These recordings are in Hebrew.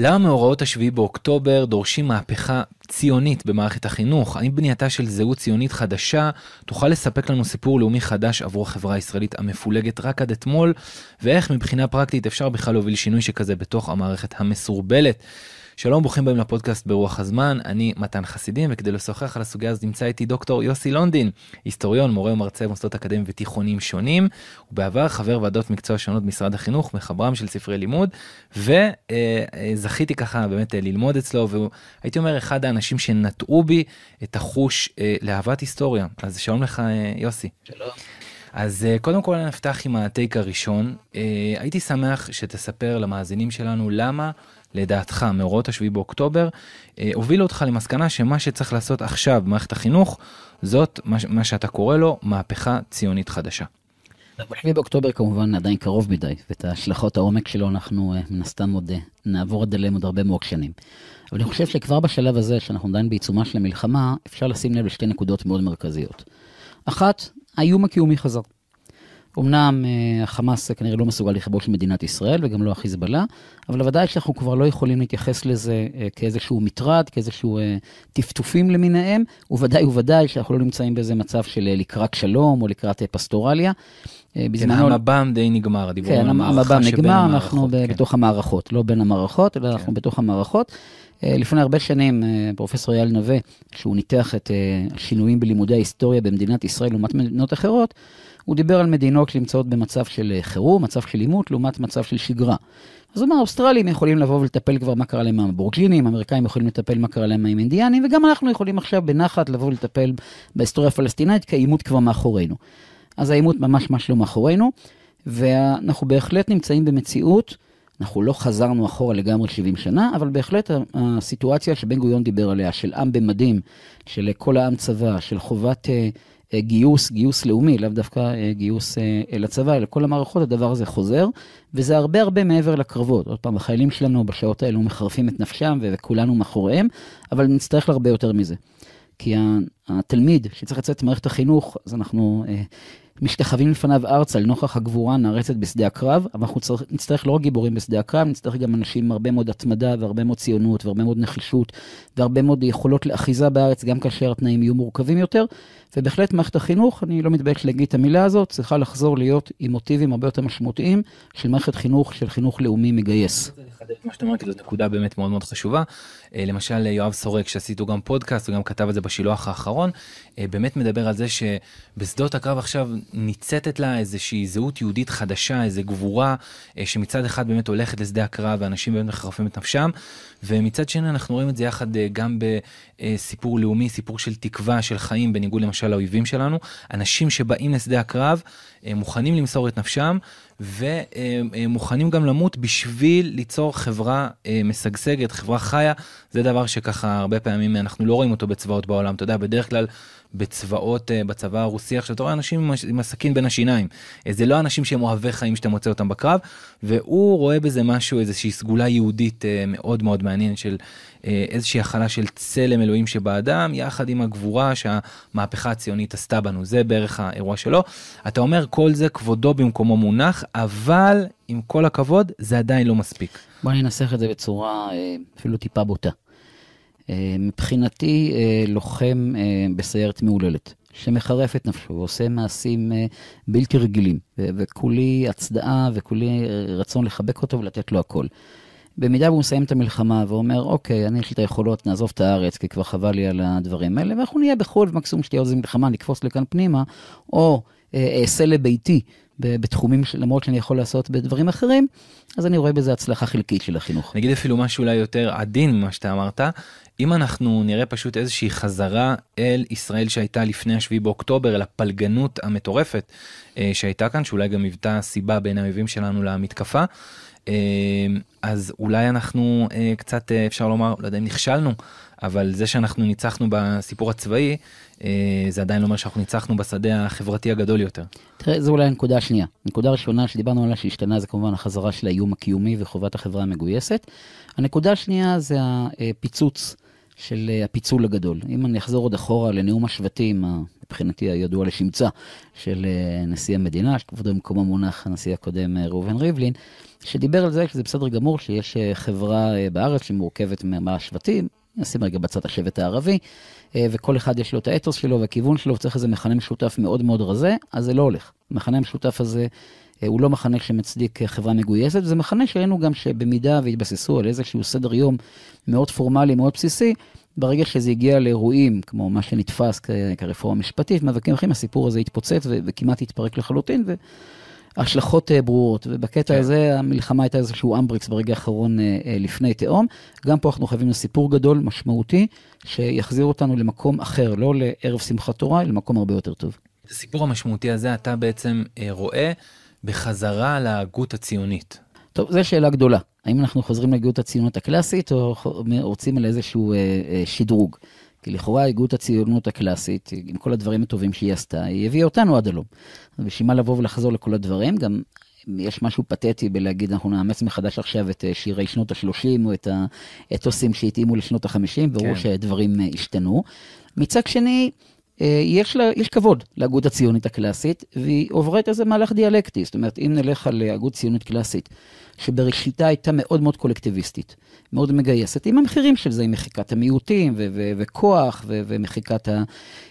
למה מאורעות השביעי באוקטובר דורשים מהפכה ציונית במערכת החינוך? האם בנייתה של זהות ציונית חדשה תוכל לספק לנו סיפור לאומי חדש עבור החברה הישראלית המפולגת רק עד אתמול? ואיך מבחינה פרקטית אפשר בכלל להוביל שינוי שכזה בתוך המערכת המסורבלת? שלום, ברוכים הבאים לפודקאסט ברוח הזמן, אני מתן חסידים, וכדי לשוחח על הסוגיה הזאת נמצא איתי דוקטור יוסי לונדין, היסטוריון, מורה ומרצה במוסדות אקדמיים ותיכוניים שונים, ובעבר חבר ועדות מקצוע שונות במשרד החינוך, מחברם של ספרי לימוד, וזכיתי ככה באמת ללמוד אצלו, והייתי אומר אחד האנשים שנטעו בי את החוש אה, לאהבת היסטוריה. אז שלום לך אה, יוסי. שלום. אז קודם כל נפתח עם הטייק הראשון. אה, הייתי שמח שתספר למאזינים שלנו למה לדעתך, מאורעות השביעי באוקטובר, אה, הוביל אותך למסקנה שמה שצריך לעשות עכשיו במערכת החינוך, זאת מה, מה שאתה קורא לו מהפכה ציונית חדשה. בשביעי באוקטובר כמובן עדיין קרוב מדי, ואת השלכות העומק שלו אנחנו אה, מן הסתם עוד אה, נעבור עד אליהם עוד הרבה מאוד שנים. אבל אני חושב שכבר בשלב הזה, שאנחנו עדיין בעיצומה של המלחמה, אפשר לשים לב לשתי נקודות מאוד מרכזיות. אחת, האיום הקיומי חזר. אמנם אה, החמאס כנראה לא מסוגל לכבוש מדינת ישראל וגם לא החיזבאללה, אבל ודאי שאנחנו כבר לא יכולים להתייחס לזה אה, כאיזשהו מטרד, כאיזשהו אה, טפטופים למיניהם, וודאי וודאי שאנחנו לא נמצאים באיזה מצב של לקראת שלום או לקראת פסטורליה. בזמנו... כן, המב"ם די נגמר, הדיבור כן, על המב"ם נגמר, אנחנו כן. בתוך המערכות, לא בין המערכות, אלא כן. אנחנו בתוך המערכות. לפני הרבה שנים, פרופסור אייל נווה, שהוא ניתח את השינויים בלימודי ההיסטוריה במדינת ישראל לעומת מדינות אחרות, הוא דיבר על מדינות שנמצאות במצב של אה, חירום, מצב של עימות, לעומת מצב של שגרה. אז הוא אמר, האוסטרלים יכולים לבוא ולטפל כבר מה קרה להם עם הבורג'ינים, האמריקאים יכולים לטפל מה קרה להם עם אינדיאנים, וגם אנחנו יכולים עכשיו בנחת לבוא ולטפל בהיסטוריה הפלסטינאית, כי העימות כבר מאחורינו. אז העימות ממש ממש לא מאחורינו, ואנחנו בהחלט נמצאים במציאות, אנחנו לא חזרנו אחורה לגמרי 70 שנה, אבל בהחלט הסיטואציה שבן גוריון דיבר עליה, של עם במדים, של כל העם צבא, של חובת אה, גיוס, גיוס לאומי, לאו דווקא אה, גיוס אה, לצבא, אלא כל המערכות, הדבר הזה חוזר, וזה הרבה הרבה מעבר לקרבות. עוד פעם, החיילים שלנו בשעות האלו מחרפים את נפשם וכולנו מאחוריהם, אבל נצטרך להרבה יותר מזה. כי התלמיד שצריך לצאת ממערכת החינוך, אז אנחנו משתחווים לפניו ארצה לנוכח הגבורה הנערצת בשדה הקרב, אבל אנחנו צריך, נצטרך לא רק גיבורים בשדה הקרב, נצטרך גם אנשים עם הרבה מאוד התמדה והרבה מאוד ציונות והרבה מאוד נחישות והרבה מאוד יכולות לאחיזה בארץ, גם כאשר התנאים יהיו מורכבים יותר. ובהחלט מערכת החינוך, אני לא מתבייש להגיד את המילה הזאת, צריכה לחזור להיות עם מוטיבים הרבה יותר משמעותיים של מערכת חינוך, של חינוך לאומי מגייס. מה שאתה אומר, כי זאת נקודה באמת מאוד מאוד חשובה. אה, למשל יואב סורק שעשיתו גם פודקאסט וגם כתב את זה בשילוח האחרון, אה, באמת מדבר על זה שבשדות הקרב עכשיו ניצתת לה איזושהי זהות יהודית חדשה, איזו גבורה אה, שמצד אחד באמת הולכת לשדה הקרב ואנשים באמת מחרפים את נפשם, ומצד שני אנחנו רואים את זה יחד גם בסיפור לאומי, סיפור של תקווה, של חיים, בניגוד למשל לאויבים שלנו, אנשים שבאים לשדה הקרב, מוכנים למסור את נפשם. ומוכנים גם למות בשביל ליצור חברה משגשגת, חברה חיה. זה דבר שככה הרבה פעמים אנחנו לא רואים אותו בצבאות בעולם. אתה יודע, בדרך כלל בצבאות, אה, בצבא הרוסי עכשיו, אתה רואה אנשים עם הסכין בין השיניים. אה, זה לא אנשים שהם אוהבי חיים שאתה מוצא אותם בקרב, והוא רואה בזה משהו, איזושהי סגולה יהודית אה, מאוד מאוד מעניינת של איזושהי הכלה של צלם אלוהים שבאדם, יחד עם הגבורה שהמהפכה הציונית עשתה בנו. זה בערך האירוע שלו. אתה אומר, כל זה כבודו במקומו מונח, אבל עם כל הכבוד, זה עדיין לא מספיק. בוא ננסח את זה בצורה אפילו טיפה בוטה. אה, מבחינתי אה, לוחם אה, בסיירת מהוללת, שמחרף את נפשו ועושה מעשים בלתי רגילים, וכולי הצדעה וכולי רצון לחבק אותו ולתת לו הכל. במידה והוא מסיים את המלחמה ואומר, אוקיי, אני יש לי את היכולות, נעזוב את הארץ, כי כבר חבל לי על הדברים האלה, ואנחנו נהיה בחו"ל, ומקסימום שתהיה עוד איזה מלחמה, נקפוץ לכאן פנימה, או אעשה לביתי בתחומים, למרות שאני יכול לעשות בדברים אחרים, אז אני רואה בזה הצלחה חלקית של החינוך. נגיד אפילו משהו אולי יותר עדין ממה שאתה אמרת, אם אנחנו נראה פשוט איזושהי חזרה אל ישראל שהייתה לפני השביעי באוקטובר, אל הפלגנות המטורפת אה, שהייתה כאן, שאולי גם היוותה סיבה בין האויבים שלנו למתקפה, אה, אז אולי אנחנו אה, קצת, אה, אפשר לומר, לא יודע אם נכשלנו, אבל זה שאנחנו ניצחנו בסיפור הצבאי, אה, זה עדיין לא אומר שאנחנו ניצחנו בשדה החברתי הגדול יותר. תראה, זו אולי הנקודה השנייה. הנקודה הראשונה שדיברנו עליה שהשתנה זה כמובן החזרה של האיום הקיומי וחובת החברה המגויסת. הנקודה השנייה זה הפיצוץ של הפיצול הגדול. אם אני אחזור עוד אחורה לנאום השבטים, מבחינתי הידוע לשמצה, של נשיא המדינה, שכבודו במקום המונח הנשיא הקודם ראובן ריבלין, שדיבר על זה שזה בסדר גמור שיש חברה בארץ שמורכבת מהשבטים, נשים רגע בצד השבט הערבי, וכל אחד יש לו את האתוס שלו והכיוון שלו, וצריך איזה מכנה משותף מאוד מאוד רזה, אז זה לא הולך. המכנה המשותף הזה הוא לא מחנה שמצדיק חברה מגויסת, זה מחנה שראינו גם שבמידה והתבססו על איזשהו סדר יום מאוד פורמלי, מאוד בסיסי, ברגע שזה הגיע לאירועים, כמו מה שנתפס כרפורמה משפטית, מאבקים אחרים, הסיפור הזה התפוצץ וכמעט התפרק לחלוטין, והשלכות ברורות. ובקטע כן. הזה המלחמה הייתה איזשהו אמבריקס ברגע האחרון לפני תהום. גם פה אנחנו חייבים לסיפור גדול, משמעותי, שיחזיר אותנו למקום אחר, לא לערב שמחת תורה, למקום הרבה יותר טוב. את הסיפור המשמעותי הזה אתה בעצם רואה בחזרה להגות הציונית. טוב, זו שאלה גדולה. האם אנחנו חוזרים להגות הציונות הקלאסית, או רוצים על איזשהו אה, אה, שדרוג? כי לכאורה הגות הציונות הקלאסית, עם כל הדברים הטובים שהיא עשתה, היא הביאה אותנו עד הלום. בשביל מה לבוא ולחזור לכל הדברים? גם יש משהו פתטי בלהגיד, אנחנו נאמץ מחדש עכשיו את אה, שירי שנות ה-30, או את האתוסים שהתאימו לשנות ה-50, ברור כן. שדברים אה, השתנו. מצד שני, יש, לה, יש כבוד להגות הציונית הקלאסית, והיא עוברת איזה מהלך דיאלקטי. זאת אומרת, אם נלך על הגות ציונית קלאסית, שבראשיתה הייתה מאוד מאוד קולקטיביסטית, מאוד מגייסת, עם המחירים של זה, עם מחיקת המיעוטים וכוח ומחיקת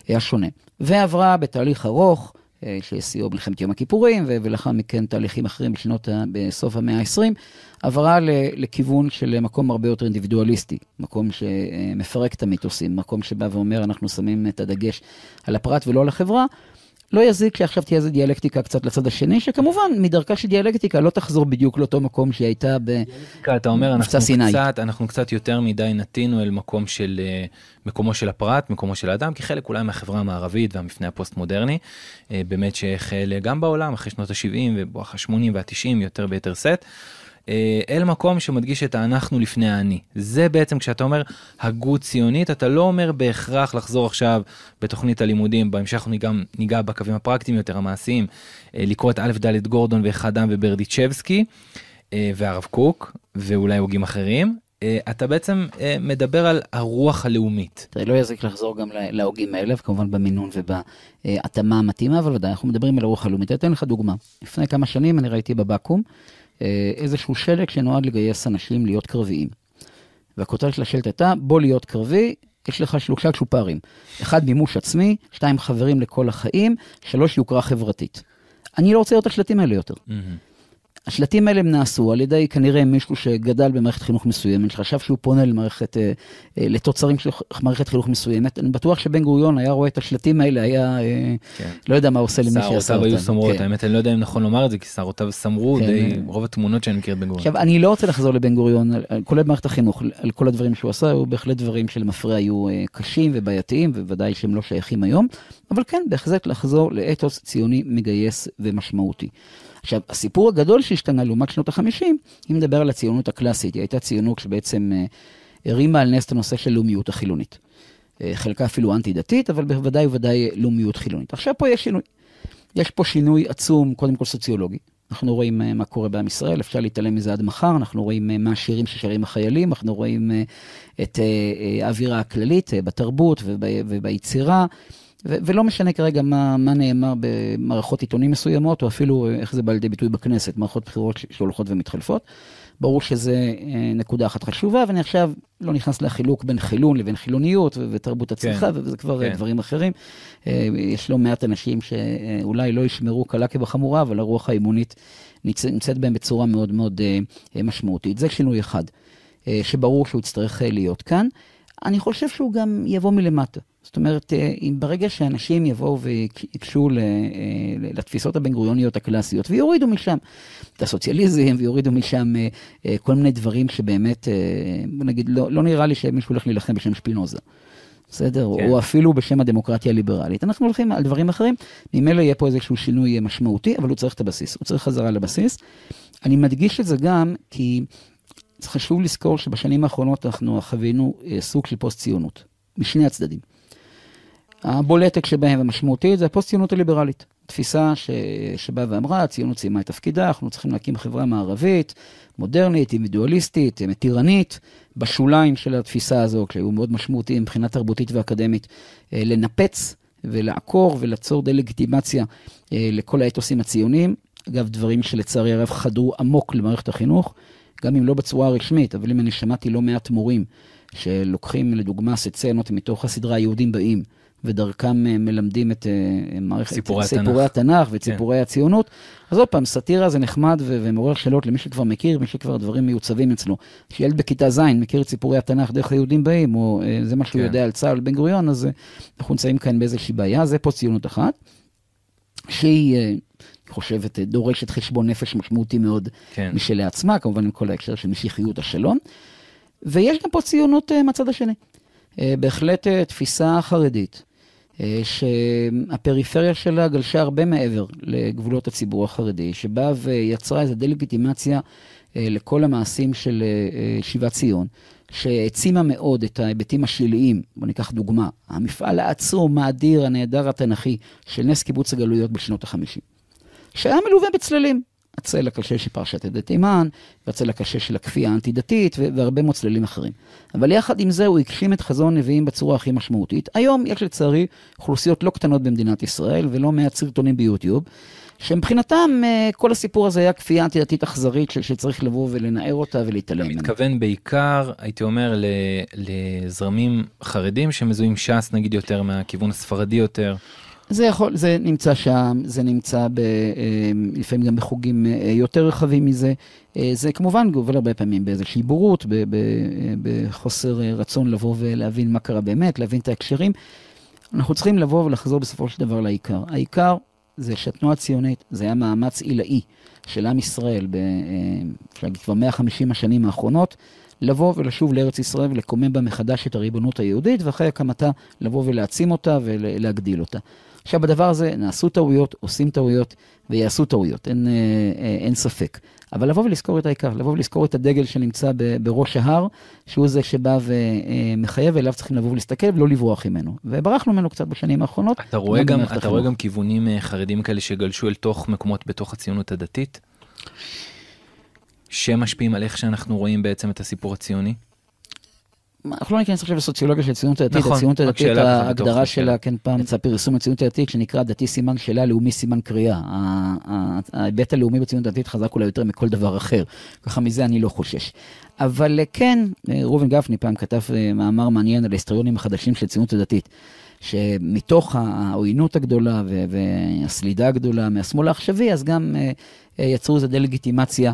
השונה. ועברה בתהליך ארוך, אה, ששיאו מלחמת יום הכיפורים, ולאחר מכן תהליכים אחרים בשנות, בסוף המאה ה-20, עברה לכיוון של מקום הרבה יותר אינדיבידואליסטי, מקום שמפרק את המיתוסים, מקום שבא ואומר אנחנו שמים את הדגש על הפרט ולא על החברה. לא יזיק שעכשיו תהיה איזו דיאלקטיקה קצת לצד השני, שכמובן, מדרכה של דיאלקטיקה לא תחזור בדיוק לאותו מקום שהיא הייתה במבצע סיני. קצת, אנחנו קצת יותר מדי נטינו אל מקום של, אה, מקומו של הפרט, מקומו של האדם, כחלק אולי מהחברה המערבית והמפנה הפוסט-מודרני, אה, באמת שהחל גם בעולם, אחרי שנות ה-70 ובואך ה-80 וה-90 יותר ביתר סט. אה, אל מקום שמדגיש את האנחנו לפני האני. זה בעצם כשאתה אומר הגות ציונית, אתה לא אומר בהכרח לחזור עכשיו בתוכנית הלימודים, בהמשך אנחנו ניגע, ניגע בקווים הפרקטיים יותר, המעשיים, אה, לקרוא את א' ד' גורדון ואחד העם וברדיצ'בסקי אה, והרב קוק ואולי הוגים אחרים. אתה בעצם מדבר על הרוח הלאומית. תראה, לא יזיק לחזור גם להוגים האלה, וכמובן במינון ובהתאמה המתאימה, אבל ודאי, אנחנו מדברים על הרוח הלאומית. אני אתן לך דוגמה. לפני כמה שנים אני ראיתי בבקו"ם, איזשהו שלג שנועד לגייס אנשים להיות קרביים. והכותרת של השלט הייתה, בוא להיות קרבי, יש לך שלושה צ'ופרים. אחד, מימוש עצמי, שתיים, חברים לכל החיים, שלוש, יוקרה חברתית. אני לא רוצה לראות את השלטים האלה יותר. Mm-hmm. השלטים האלה הם נעשו על ידי כנראה מישהו שגדל במערכת חינוך מסוימת, שחשב שהוא פונה למערכת, אה, אה, לתוצרים של מערכת חינוך מסוימת. אני בטוח שבן גוריון היה רואה את השלטים האלה, היה, אה, כן. לא יודע מה עושה למי שעשה אותם. שערותיו היו סמרות, כן. האמת אני לא יודע אם נכון לומר את זה, כי שערותיו סמרו כן. די, רוב התמונות שאני מכיר את בן גוריון. עכשיו, אני לא רוצה לחזור לבן גוריון, כולל במערכת החינוך, על כל הדברים שהוא עשה, היו בהחלט דברים שלמפרע היו קשים ובעייתיים, ובוודאי שהם לא שייכים היום, אבל כן, בהחלט לחזור לאתוס ציוני מגייס ומשמעותי. עכשיו, הסיפור הגדול שהשתנה לעומת שנות ה-50, אם נדבר על הציונות הקלאסית, היא הייתה ציונות שבעצם אה, הרימה על נס את הנושא של לאומיות החילונית. אה, חלקה אפילו אנטי-דתית, אבל בוודאי ובוודאי לאומיות חילונית. עכשיו פה יש שינוי. יש פה שינוי עצום, קודם כל סוציולוגי. אנחנו רואים אה, מה קורה בעם ישראל, אפשר להתעלם מזה עד מחר, אנחנו רואים מה השירים ששרים החיילים, אנחנו רואים את האווירה הכללית בתרבות וביצירה. ו- ולא משנה כרגע מה, מה נאמר במערכות עיתונים מסוימות, או אפילו איך זה בא לידי ביטוי בכנסת, מערכות בחירות שהולכות ומתחלפות. ברור שזה אה, נקודה אחת חשובה, ואני עכשיו לא נכנס לחילוק בין חילון לבין חילוניות ותרבות הצריכה, כן, וזה כבר אה, כן. דברים אחרים. אה, יש לא מעט אנשים שאולי לא ישמרו קלה כבחמורה, אבל הרוח האימונית נמצאת בהם בצורה מאוד מאוד משמעותית. זה שינוי אחד, שברור שהוא יצטרך להיות כאן. אני חושב שהוא גם יבוא מלמטה. זאת אומרת, אה, אם ברגע שאנשים יבואו ויקשו אה, לתפיסות הבן גוריוניות הקלאסיות ויורידו משם את הסוציאליזם ויורידו משם אה, כל מיני דברים שבאמת, בוא נגיד, לא, לא נראה לי שמישהו הולך להילחם בשם שפינוזה. בסדר? כן. או אפילו בשם הדמוקרטיה הליברלית. אנחנו הולכים על דברים אחרים, ממילא יהיה פה איזשהו שינוי משמעותי, אבל הוא צריך את הבסיס, הוא צריך חזרה לבסיס. אני מדגיש את זה גם כי חשוב לזכור שבשנים האחרונות אנחנו חווינו סוג של פוסט-ציונות, משני הצדדים. הבולטת שבהם המשמעותית זה הפוסט-ציונות הליברלית. תפיסה ש... שבאה ואמרה, הציונות סיימה את תפקידה, אנחנו צריכים להקים חברה מערבית, מודרנית, אינדיבידואליסטית, מתירנית, בשוליים של התפיסה הזו, כשהיו מאוד משמעותיים מבחינה תרבותית ואקדמית, אה, לנפץ ולעקור וליצור דה-לגיטימציה אה, לכל האתוסים הציוניים. אגב, דברים שלצערי הרב חדרו עמוק למערכת החינוך, גם אם לא בצורה רשמית, אבל אם אני שמעתי לא מעט מורים שלוקחים לדוגמה סצנות מתוך הסדרה היהודים באים, ודרכם אה, מלמדים את אה, מערכת סיפורי, את סיפורי התנ"ך. התנ"ך ואת כן. סיפורי הציונות. אז עוד פעם, סאטירה זה נחמד ומעורר שאלות למי שכבר מכיר, מי שכבר דברים מיוצבים אצלו. שילד בכיתה ז' מכיר את סיפורי התנ"ך דרך היהודים באים, או אה, זה מה שהוא כן. יודע על צה"ל בן גוריון, אז אנחנו נמצאים כאן באיזושהי בעיה, זה פה ציונות אחת. שהיא, אני חושבת, דורשת חשבון נפש משמעותי מאוד כן. משלעצמה, כמובן עם כל ההקשר של משיחיות השלום. ויש גם פה ציונות מהצד השני. בהחלט תפיסה חרדית, אה, שהפריפריה שלה גלשה הרבה מעבר לגבולות הציבור החרדי, שבאה ויצרה איזו דה-לגיטימציה אה, לכל המעשים של אה, שיבת ציון, שהעצימה מאוד את ההיבטים השליליים. בואו ניקח דוגמה, המפעל העצום, האדיר, הנהדר התנ"כי של נס קיבוץ הגלויות בשנות ה-50, שהיה מלווה בצללים. הצל הקשה של פרשת עדי תימן, והצל הקשה של הכפייה האנטי-דתית, והרבה מאוד צללים אחרים. אבל יחד עם זה הוא הגשים את חזון נביאים בצורה הכי משמעותית. היום יש לצערי אוכלוסיות לא קטנות במדינת ישראל, ולא מעט סרטונים ביוטיוב, שמבחינתם אה, כל הסיפור הזה היה כפייה אנטי-דתית אכזרית שצריך לבוא ולנער אותה ולהתעלם ממנה. אני מתכוון בעיקר, הייתי אומר, לזרמים חרדים שמזוהים ש"ס נגיד יותר מהכיוון הספרדי יותר. זה יכול, זה נמצא שם, זה נמצא ב, אה, לפעמים גם בחוגים אה, יותר רחבים מזה. אה, זה כמובן גובל הרבה פעמים באיזושהי בורות, בחוסר רצון לבוא ולהבין מה קרה באמת, להבין את ההקשרים. אנחנו צריכים לבוא ולחזור בסופו של דבר לעיקר. העיקר זה שהתנועה הציונית, זה היה מאמץ עילאי של עם ישראל, אפשר להגיד כבר 150 השנים האחרונות, לבוא ולשוב לארץ ישראל ולקומם בה מחדש את הריבונות היהודית, ואחרי הקמתה לבוא ולהעצים אותה ולהגדיל אותה. עכשיו, בדבר הזה נעשו טעויות, עושים טעויות ויעשו טעויות, אין, אה, אה, אין ספק. אבל לבוא ולזכור את העיקר, לבוא ולזכור את הדגל שנמצא בראש ההר, שהוא זה שבא ומחייב, ואליו צריכים לבוא ולהסתכל ולא לברוח ממנו. וברחנו ממנו קצת בשנים האחרונות. אתה רואה, גם, אתה רואה גם כיוונים אה, חרדים כאלה שגלשו אל תוך מקומות בתוך הציונות הדתית? שמשפיעים על איך שאנחנו רואים בעצם את הסיפור הציוני? אנחנו לא ניכנס עכשיו לסוציולוגיה של הציונות הדתית, נכון, הציונות הדתית, ההגדרה שלה, כן, פעם יצא פרסום הציונות הדתית שנקרא דתי סימן שאלה, לאומי סימן קריאה. ההיבט הלאומי בציונות הדתית חזק אולי יותר מכל דבר אחר, ככה מזה אני לא חושש. אבל כן, ראובן גפני פעם כתב אה, מאמר מעניין על ההיסטוריונים החדשים של הציונות הדתית. שמתוך העוינות הגדולה והסלידה הגדולה מהשמאל העכשווי, אז גם אה, אה, יצרו איזו דה-לגיטימציה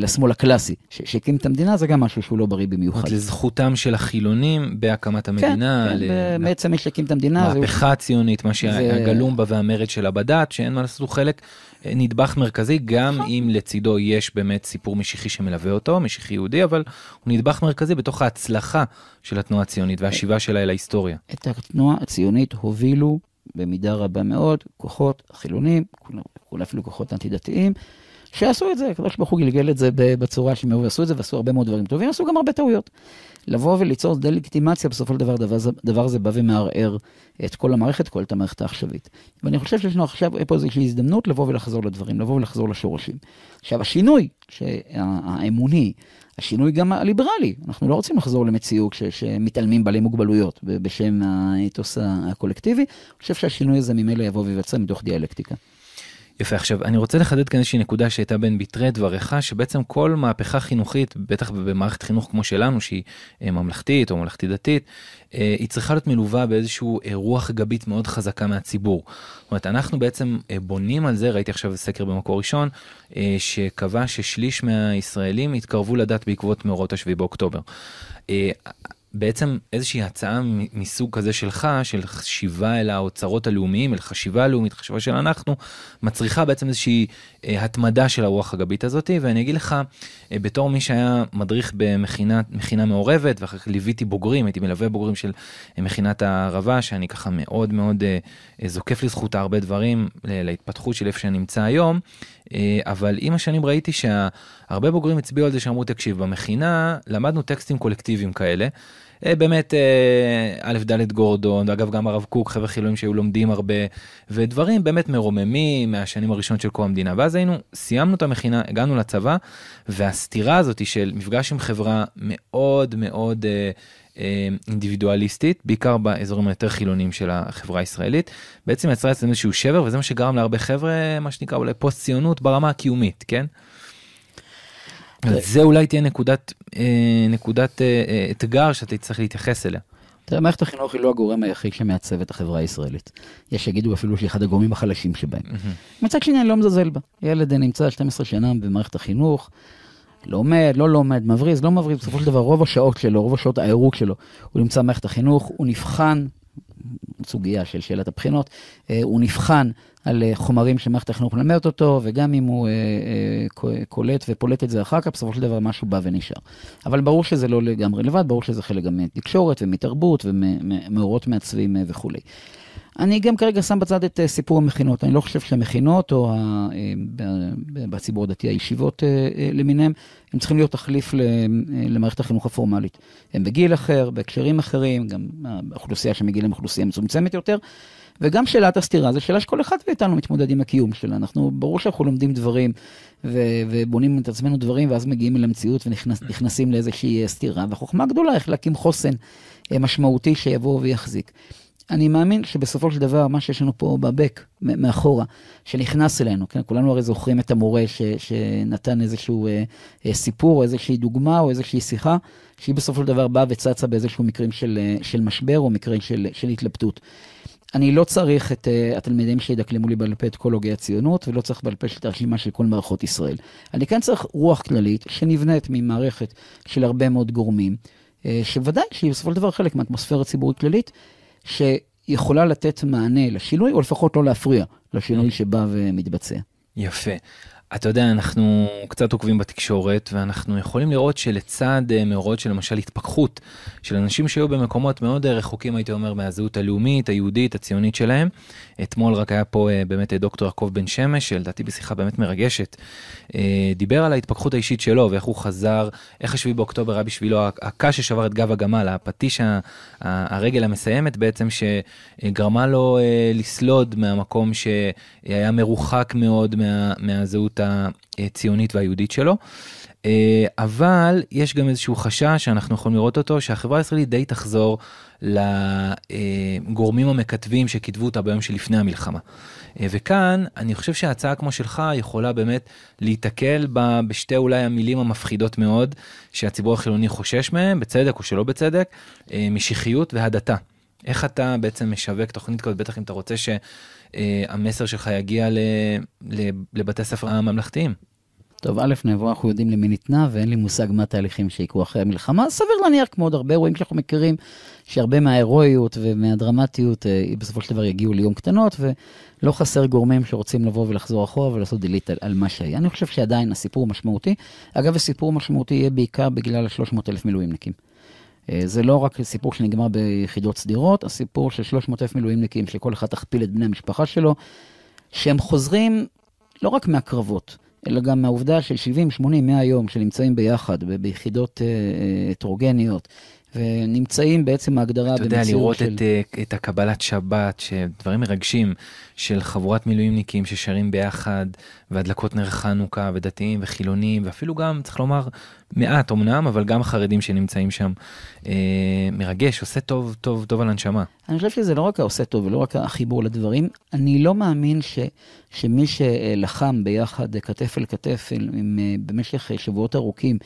לשמאל הקלאסי, שהקים את המדינה, זה גם משהו שהוא לא בריא במיוחד. לזכותם של החילונים בהקמת המדינה. כן, כן בעצם מי שהקים את המדינה. מהפכה הציונית, מה שהיה גלום בה והמרד שלה בדת, שאין מה לעשות, הוא חלק, אה, נדבך מרכזי, גם נכון. אם לצידו יש באמת סיפור משיחי שמלווה אותו, משיחי יהודי, אבל הוא נדבך מרכזי בתוך ההצלחה של התנועה הציונית והשיבה שלה אל ההיסטוריה. את התנועה הציונית הובילו במידה רבה מאוד כוחות חילונים, אולי אפילו כוחות אנטי-דתיים, שעשו את זה, הקדוש ברוך הוא גלגל את זה בצורה שהם עשו את זה ועשו הרבה מאוד דברים טובים, עשו גם הרבה טעויות. לבוא וליצור דה-לגיטימציה, בסופו של דבר, דבר, דבר זה בא ומערער את כל המערכת, כל את המערכת העכשווית. ואני חושב שיש לנו עכשיו פה איזושהי הזדמנות לבוא ולחזור לדברים, לבוא ולחזור לשורשים. עכשיו, השינוי האמוני, השינוי גם הליברלי, אנחנו לא רוצים לחזור למציאות שמתעלמים בעלי מוגבלויות בשם האתוס הקולקטיבי, אני חושב שהשינוי הזה ממילא יבוא ויבצע מתוך דיאלקטיקה. יפה, עכשיו אני רוצה לחדד כאן איזושהי נקודה שהייתה בין ביטרי דבריך, שבעצם כל מהפכה חינוכית, בטח במערכת חינוך כמו שלנו, שהיא אה, ממלכתית או ממלכתית דתית, אה, היא צריכה להיות מלווה באיזשהו אה, רוח גבית מאוד חזקה מהציבור. זאת אומרת, אנחנו בעצם בונים על זה, ראיתי עכשיו סקר במקור ראשון, שקבע ששליש מהישראלים התקרבו לדת בעקבות מאורעות השביעי באוקטובר. בעצם איזושהי הצעה מסוג כזה שלך, של חשיבה אל האוצרות הלאומיים, אל חשיבה לאומית, חשיבה של אנחנו, מצריכה בעצם איזושהי אה, התמדה של הרוח הגבית הזאת, ואני אגיד לך, אה, בתור מי שהיה מדריך במכינה מעורבת, ואחר כך ליוויתי בוגרים, הייתי מלווה בוגרים של אה, מכינת הערבה, שאני ככה מאוד מאוד אה, אה, זוקף לזכותה הרבה דברים להתפתחות של איפה שאני נמצא היום, אה, אבל עם השנים ראיתי שהרבה בוגרים הצביעו על זה שאמרו, תקשיב, במכינה למדנו טקסטים קולקטיביים כאלה. באמת א' ד' גורדון, ואגב גם הרב קוק, חבר'ה חילונים שהיו לומדים הרבה, ודברים באמת מרוממים מהשנים הראשונות של קום המדינה. ואז היינו, סיימנו את המכינה, הגענו לצבא, והסתירה הזאת של מפגש עם חברה מאוד מאוד אינדיבידואליסטית, בעיקר באזורים היותר חילוניים של החברה הישראלית, בעצם יצרה אצלנו איזשהו שבר, וזה מה שגרם להרבה חבר'ה, מה שנקרא אולי פוסט ציונות ברמה הקיומית, כן? זה אולי תהיה נקודת, אה, נקודת אה, אה, אתגר שאתה צריך להתייחס אליה. תראה, מערכת החינוך היא לא הגורם היחיד שמעצב את החברה הישראלית. יש שיגידו אפילו שהיא אחד הגורמים החלשים שבהם. מצד שני, אני לא מזלזל בה. ילד נמצא 12 שנה במערכת החינוך, לומד, לא לומד, מבריז, לא מבריז, בסופו של דבר רוב השעות שלו, רוב השעות העירוק שלו, הוא נמצא במערכת החינוך, הוא נבחן, סוגיה של שאלת הבחינות, הוא נבחן על אה, חומרים שמערכת החינוך מלמדת אותו, וגם אם הוא אה, אה, קולט ופולט את זה אחר כך, בסופו של דבר משהו בא ונשאר. אבל ברור שזה לא לגמרי לבד, ברור שזה חלק גם מתקשורת ומתרבות ומאורות מעצבים וכולי. אני גם כרגע שם בצד את סיפור המכינות. אני לא חושב שהמכינות, או ה... בציבור הדתי, הישיבות למיניהם, הם צריכים להיות תחליף למערכת החינוך הפורמלית. הם בגיל אחר, בהקשרים אחרים, גם האוכלוסייה שמגיעה להם אוכלוסייה מצומצמת יותר. וגם שאלת הסתירה, זו שאלה שכל אחד מאיתנו מתמודד עם הקיום שלה. אנחנו, ברור שאנחנו לומדים דברים ו- ובונים את עצמנו דברים, ואז מגיעים אל המציאות ונכנסים לאיזושהי סתירה, והחוכמה הגדולה איך להקים חוסן אה, משמעותי שיבוא ויחזיק. אני מאמין שבסופו של דבר, מה שיש לנו פה בבק, מאחורה, שנכנס אלינו, כן? כולנו הרי זוכרים את המורה ש, שנתן איזשהו אה, אה, סיפור, או איזושהי דוגמה, או איזושהי שיחה, שהיא בסופו של דבר באה וצצה באיזשהו מקרים של, אה, של משבר, או מקרים של, של התלבטות. אני לא צריך את uh, התלמידים שידקלמו לי בעל פה את כל הוגי הציונות, ולא צריך בעל פה את הרשימה של כל מערכות ישראל. אני כן צריך רוח כללית שנבנית ממערכת של הרבה מאוד גורמים, uh, שוודאי שהיא בסופו של דבר חלק מהאטמוספירה ציבורית כללית, שיכולה לתת מענה לשינוי, או לפחות לא להפריע לשינוי שבא ומתבצע. יפה. אתה יודע, אנחנו קצת עוקבים בתקשורת, ואנחנו יכולים לראות שלצד אה, מאורעות של למשל התפכחות של אנשים שהיו במקומות מאוד אה, רחוקים, הייתי אומר, מהזהות הלאומית, היהודית, הציונית שלהם. אתמול רק היה פה אה, באמת דוקטור יעקב בן שמש, שלדעתי בשיחה באמת מרגשת, דיבר על ההתפכחות האישית שלו ואיך הוא חזר, איך השביעי באוקטובר היה בשבילו הקש ששבר את גב הגמל, הפטיש הרגל המסיימת בעצם, שגרמה לו לסלוד מהמקום שהיה מרוחק מאוד מה, מהזהות הציונית והיהודית שלו. אה, אבל יש גם איזשהו חשש שאנחנו יכולים לראות אותו, שהחברה הישראלית די תחזור לגורמים המקטבים שכתבו אותה ביום שלפני המלחמה. אה, וכאן אני חושב שההצעה כמו שלך יכולה באמת להיתקל בשתי אולי המילים המפחידות מאוד שהציבור החילוני חושש מהם, בצדק או שלא בצדק, אה, משיחיות והדתה. איך אתה בעצם משווק תוכנית כזאת, בטח אם אתה רוצה שהמסר שלך יגיע לבתי ספר הממלכתיים. טוב, א', נבוא, אנחנו יודעים למי ניתנה, ואין לי מושג מה התהליכים שיקרו אחרי המלחמה. סביר להניח, כמו עוד הרבה אירועים שאנחנו מכירים, שהרבה מההירואיות ומהדרמטיות אה, בסופו של דבר יגיעו ליום קטנות, ולא חסר גורמים שרוצים לבוא ולחזור אחורה ולעשות דילית על, על מה שהיה. אני חושב שעדיין הסיפור משמעותי. אגב, הסיפור משמעותי יהיה בעיקר בגלל ה-300 אלף מילואימניקים. אה, זה לא רק סיפור שנגמר ביחידות סדירות, הסיפור של 300 אלף מילואימניקים, שכל אחד תכפיל את בני המשפחה שלו, שהם חוזרים לא רק מהקרבות, אלא גם מהעובדה של 70, 80, 100 יום שנמצאים ביחד ביחידות אה, אה, הטרוגניות, ונמצאים בעצם ההגדרה במציאות של... אתה יודע, לראות של... את, אה, את הקבלת שבת, שדברים מרגשים של חבורת מילואימניקים ששרים ביחד, והדלקות נר חנוכה, ודתיים וחילונים, ואפילו גם, צריך לומר, מעט אמנם, אבל גם החרדים שנמצאים שם. אה, מרגש, עושה טוב, טוב, טוב על הנשמה. אני חושב שזה לא רק העושה טוב ולא רק החיבור לדברים, אני לא מאמין ש, שמי שלחם ביחד כתף אל כתף עם, אה, במשך שבועות ארוכים,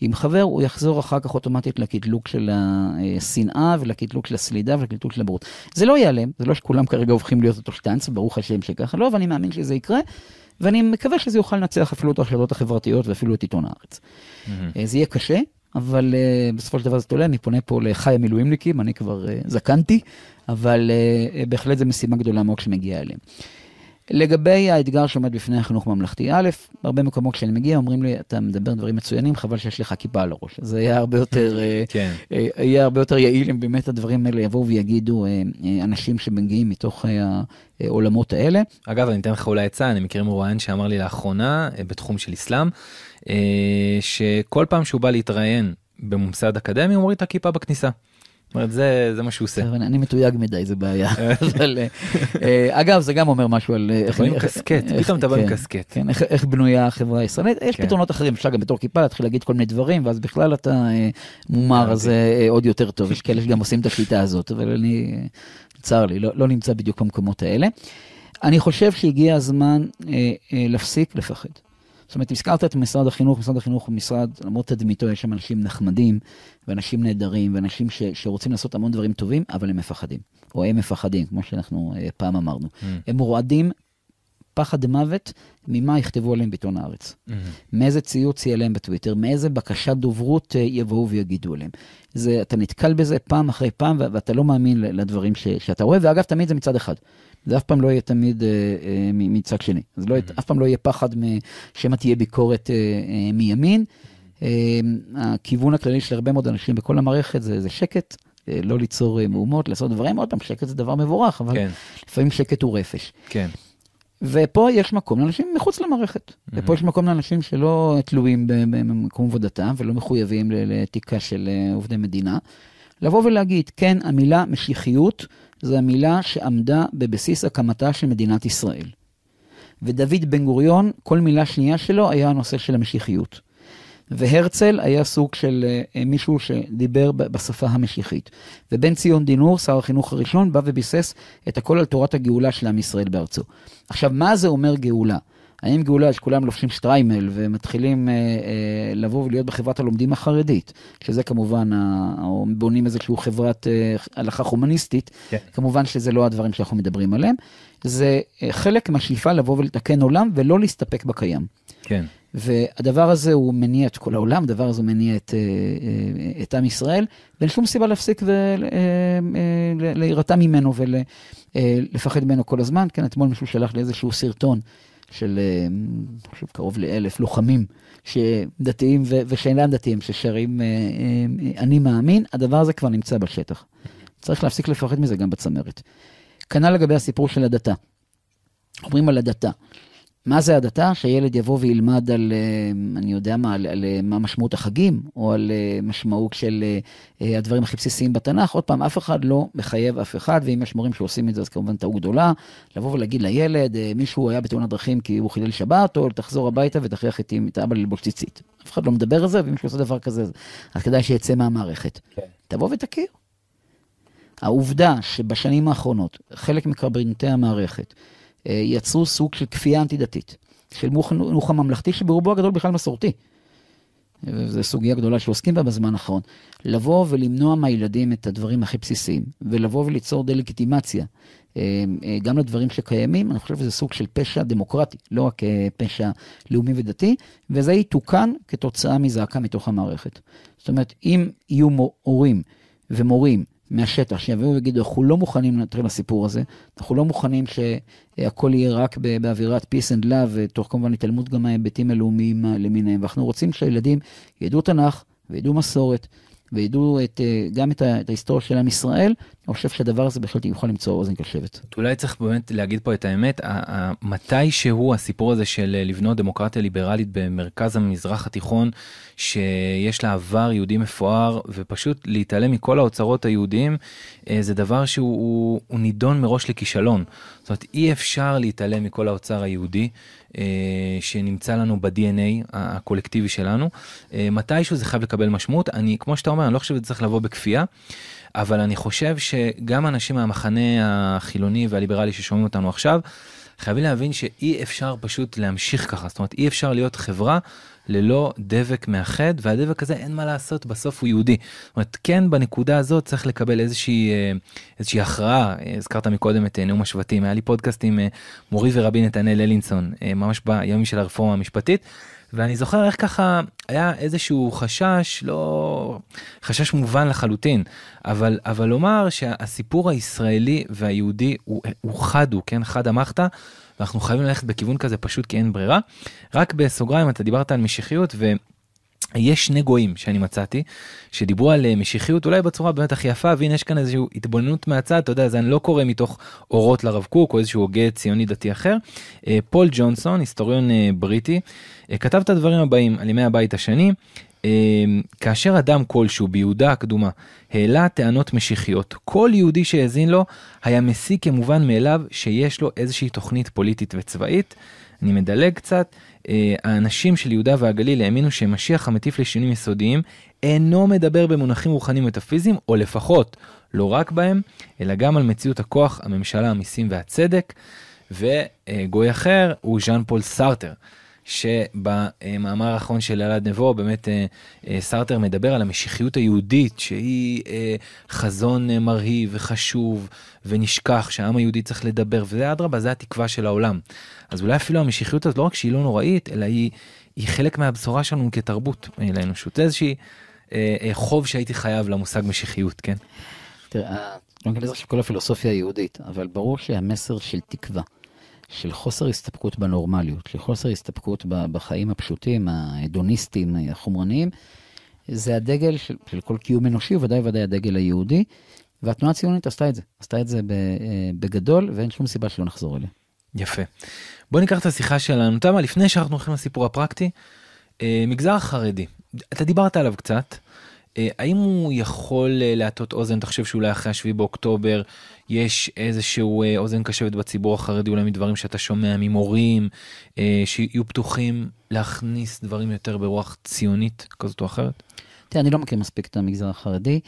עם חבר, הוא יחזור אחר כך אוטומטית לקטלוג של השנאה ולקטלוג של הסלידה ולקטלוג של הבורות. זה לא ייעלם, זה לא שכולם כרגע הופכים להיות אותו שטאנץ, ברוך השם שככה לא, ואני מאמין שזה יקרה, ואני מקווה שזה יוכל לנצח אפילו את הרשתות החברתיות ואפילו את עיתון הארץ. Mm-hmm. זה יהיה קשה, אבל uh, בסופו של דבר זה עולה, אני פונה פה לחי המילואימניקים, אני כבר uh, זקנתי, אבל uh, בהחלט זו משימה גדולה מאוד שמגיעה אליהם. לגבי האתגר שעומד בפני החינוך הממלכתי, א', בהרבה מקומות כשאני מגיע אומרים לי, אתה מדבר דברים מצוינים, חבל שיש לך כיפה על הראש. זה יהיה הרבה יותר, אה, כן. אה, יהיה הרבה יותר יעיל אם באמת הדברים האלה יבואו ויגידו אה, אנשים שמגיעים מתוך העולמות האלה. אגב, אני אתן לך אולי עצה, אני מכיר מרואיין שאמר לי לאחרונה, בתחום של אסלאם, שכל פעם שהוא בא להתראיין בממסד אקדמי הוא מוריד את הכיפה בכניסה. זאת אומרת, זה, זה מה שהוא עושה. אני מתויג מדי, זה בעיה. אבל, אה, אגב, זה גם אומר משהו על... איך באים קסקט, פתאום אתה בא עם כן, קסקט. כן, איך בנויה החברה הישראלית. יש כן. פתרונות אחרים, אפשר גם בתור כיפה להתחיל להגיד כל מיני דברים, ואז בכלל אתה אה, מומר, אז אה, עוד יותר טוב. יש כאלה שגם עושים את השיטה הזאת, אבל אני, צר לי, לא, לא נמצא בדיוק במקומות האלה. אני חושב שהגיע הזמן להפסיק לפחד. זאת אומרת, הזכרת את משרד החינוך, משרד החינוך הוא משרד, למרות תדמיתו, יש שם אנשים נחמדים, ואנשים נהדרים, ואנשים ש, שרוצים לעשות המון דברים טובים, אבל הם מפחדים. או הם מפחדים, כמו שאנחנו uh, פעם אמרנו. Mm. הם רועדים פחד מוות ממה יכתבו עליהם בעיתון הארץ. Mm-hmm. מאיזה ציוץ יהיה להם בטוויטר, מאיזה בקשת דוברות uh, יבואו ויגידו עליהם. זה, אתה נתקל בזה פעם אחרי פעם, ואתה לא מאמין לדברים ש, שאתה רואה, ואגב, תמיד זה מצד אחד. זה אף פעם לא יהיה תמיד אה, אה, מצד שני. אז לא, mm-hmm. אף פעם לא יהיה פחד שמא תהיה ביקורת אה, אה, מימין. אה, הכיוון הכללי של הרבה מאוד אנשים בכל המערכת זה, זה שקט, אה, לא ליצור אה, מהומות, לעשות דברים, עוד פעם, שקט זה דבר מבורך, אבל כן. לפעמים שקט הוא רפש. כן. ופה יש מקום לאנשים מחוץ למערכת. Mm-hmm. ופה יש מקום לאנשים שלא תלויים במקום עבודתם ולא מחויבים לאתיקה של אה, עובדי מדינה. לבוא ולהגיד, כן, המילה משיחיות זו המילה שעמדה בבסיס הקמתה של מדינת ישראל. ודוד בן גוריון, כל מילה שנייה שלו היה הנושא של המשיחיות. והרצל היה סוג של uh, מישהו שדיבר בשפה המשיחית. ובן ציון דינור, שר החינוך הראשון, בא וביסס את הכל על תורת הגאולה של עם ישראל בארצו. עכשיו, מה זה אומר גאולה? האם גאולה שכולם לובשים שטריימל ומתחילים אה, אה, לבוא ולהיות בחברת הלומדים החרדית, שזה כמובן, או בונים איזושהי חברת אה, הלכה חומניסטית, כן. כמובן שזה לא הדברים שאנחנו מדברים עליהם, זה אה, חלק מהשאיפה לבוא ולתקן עולם ולא להסתפק בקיים. כן. והדבר הזה הוא מניע את כל העולם, הדבר הזה הוא מניע את, אה, אה, את עם ישראל, ואין שום סיבה להפסיק ולהירתע ממנו ולפחד ממנו כל הזמן. כן, אתמול מישהו שלח לי איזשהו סרטון של, אה, חושב, קרוב לאלף לוחמים שדתיים ושאינם דתיים, ששרים אה, אה, אני מאמין, הדבר הזה כבר נמצא בשטח. צריך להפסיק לפחד מזה גם בצמרת. כנ"ל לגבי הסיפור של הדתה. אומרים על הדתה. מה זה הדתה? שהילד יבוא וילמד על, אה, אני יודע מה, על, על אה, מה משמעות החגים, או על אה, משמעות של הדברים הכי בסיסיים בתנ"ך. עוד פעם, אף אחד לא מחייב אף אחד, ואם יש מורים שעושים את זה, אז כמובן טעות גדולה. לבוא ולהגיד לילד, מישהו היה בתאונת דרכים כי הוא חילל שבת, או תחזור הביתה ותכריח את, את האבא ללבוש ציצית. אף אחד לא מדבר על זה, ואם מישהו עושה דבר כזה, אז כדאי שיצא מהמערכת. כן. תבוא ותכיר. העובדה שבשנים האחרונות, חלק מקברניטי המערכת, יצרו סוג של כפייה אנטי-דתית, של חינוך הממלכתי שברובו הגדול בכלל מסורתי. וזו סוגיה גדולה שעוסקים בה בזמן האחרון. לבוא ולמנוע מהילדים את הדברים הכי בסיסיים, ולבוא וליצור דה-לגיטימציה אה, אה, גם לדברים שקיימים, אני חושב שזה סוג של פשע דמוקרטי, לא רק פשע לאומי ודתי, וזה יתוקן כתוצאה מזעקה מתוך המערכת. זאת אומרת, אם יהיו הורים ומורים מהשטח, שיביאו ויגידו, אנחנו לא מוכנים לנטרל לסיפור הזה, אנחנו לא מוכנים שהכל יהיה רק באווירת peace and love, תוך כמובן התעלמות גם מההיבטים הלאומיים למיניהם, ואנחנו רוצים שהילדים ידעו תנ"ך וידעו מסורת. וידעו את, אה, גם את, ההיסטוריה של עם ישראל, אני חושב שהדבר הזה בהחלט יוכל למצוא אוזן קשבת. אולי צריך באמת להגיד פה את האמת, מתי שהוא הסיפור הזה של אה, לבנות דמוקרטיה ליברלית במרכז המזרח התיכון, שיש לה עבר יהודי מפואר, ופשוט להתעלם מכל האוצרות היהודיים, אה, זה דבר שהוא נידון מראש לכישלון. זאת אומרת, אי אפשר להתעלם מכל האוצר היהודי. שנמצא לנו ב-DNA הקולקטיבי שלנו. מתישהו זה חייב לקבל משמעות. אני, כמו שאתה אומר, אני לא חושב שזה צריך לבוא בכפייה. אבל אני חושב שגם אנשים מהמחנה החילוני והליברלי ששומעים אותנו עכשיו, חייבים להבין שאי אפשר פשוט להמשיך ככה, זאת אומרת אי אפשר להיות חברה ללא דבק מאחד, והדבק הזה אין מה לעשות, בסוף הוא יהודי. זאת אומרת, כן בנקודה הזאת צריך לקבל איזושהי, אה, איזושהי הכרעה, הזכרת מקודם את אה, נאום השבטים, היה לי פודקאסט עם אה, מורי ורבי נתנאל אלינסון, ממש בימים של הרפורמה המשפטית. ואני זוכר איך ככה היה איזשהו חשש, לא חשש מובן לחלוטין, אבל, אבל לומר שהסיפור הישראלי והיהודי הוא, הוא חד הוא, כן, חד אמרת, ואנחנו חייבים ללכת בכיוון כזה פשוט כי אין ברירה. רק בסוגריים אתה דיברת על משיחיות ו... יש שני גויים שאני מצאתי שדיברו על אה, משיחיות אולי בצורה באמת הכי יפה והנה יש כאן איזושהי התבוננות מהצד אתה יודע זה אני לא קורא מתוך אורות לרב קוק או איזשהו הוגה ציוני דתי אחר. אה, פול ג'ונסון היסטוריון אה, בריטי כתב את הדברים הבאים על ימי הבית השני כאשר אדם כלשהו ביהודה הקדומה העלה טענות משיחיות, כל יהודי שהאזין לו היה מסיק כמובן מאליו שיש לו איזושהי תוכנית פוליטית וצבאית. אני מדלג קצת, האנשים של יהודה והגליל האמינו שמשיח המטיף לשינויים יסודיים אינו מדבר במונחים רוחניים מטאפיזיים, או לפחות לא רק בהם, אלא גם על מציאות הכוח, הממשלה, המיסים והצדק. וגוי אחר הוא ז'אן פול סארטר. שבמאמר האחרון של אלעד נבו באמת אה, אה, סארטר מדבר על המשיחיות היהודית שהיא אה, חזון מרהיב וחשוב ונשכח שהעם היהודי צריך לדבר וזה אדרבה זה התקווה של העולם. אז אולי אפילו המשיחיות הזאת לא רק שהיא לא נוראית אלא היא, היא חלק מהבשורה שלנו כתרבות לאנושות זה איזושהי חוב שהייתי חייב למושג משיחיות כן. תראה, לא ניכנס עכשיו כל הפילוסופיה היהודית אבל ברור שהמסר של תקווה. של חוסר הסתפקות בנורמליות, של חוסר הסתפקות בחיים הפשוטים, ההדוניסטיים, החומרניים, זה הדגל של, של כל קיום אנושי, וודאי וודאי הדגל היהודי, והתנועה הציונית עשתה את זה, עשתה את זה בגדול, ואין שום סיבה שלא נחזור אליה. יפה. בוא ניקח את השיחה שלנו, תמה, לפני שאנחנו הולכים לסיפור הפרקטי, אה, מגזר החרדי, אתה דיברת עליו קצת. אה, האם הוא יכול אה, להטות אוזן, אתה חושב שאולי אחרי השביעי באוקטובר יש איזשהו אה, אוזן קשבת בציבור החרדי, אולי מדברים שאתה שומע ממורים, שיהיו פתוחים להכניס דברים יותר ברוח ציונית כזאת או אחרת? תראה, אני לא מכיר מספיק את המגזר החרדי,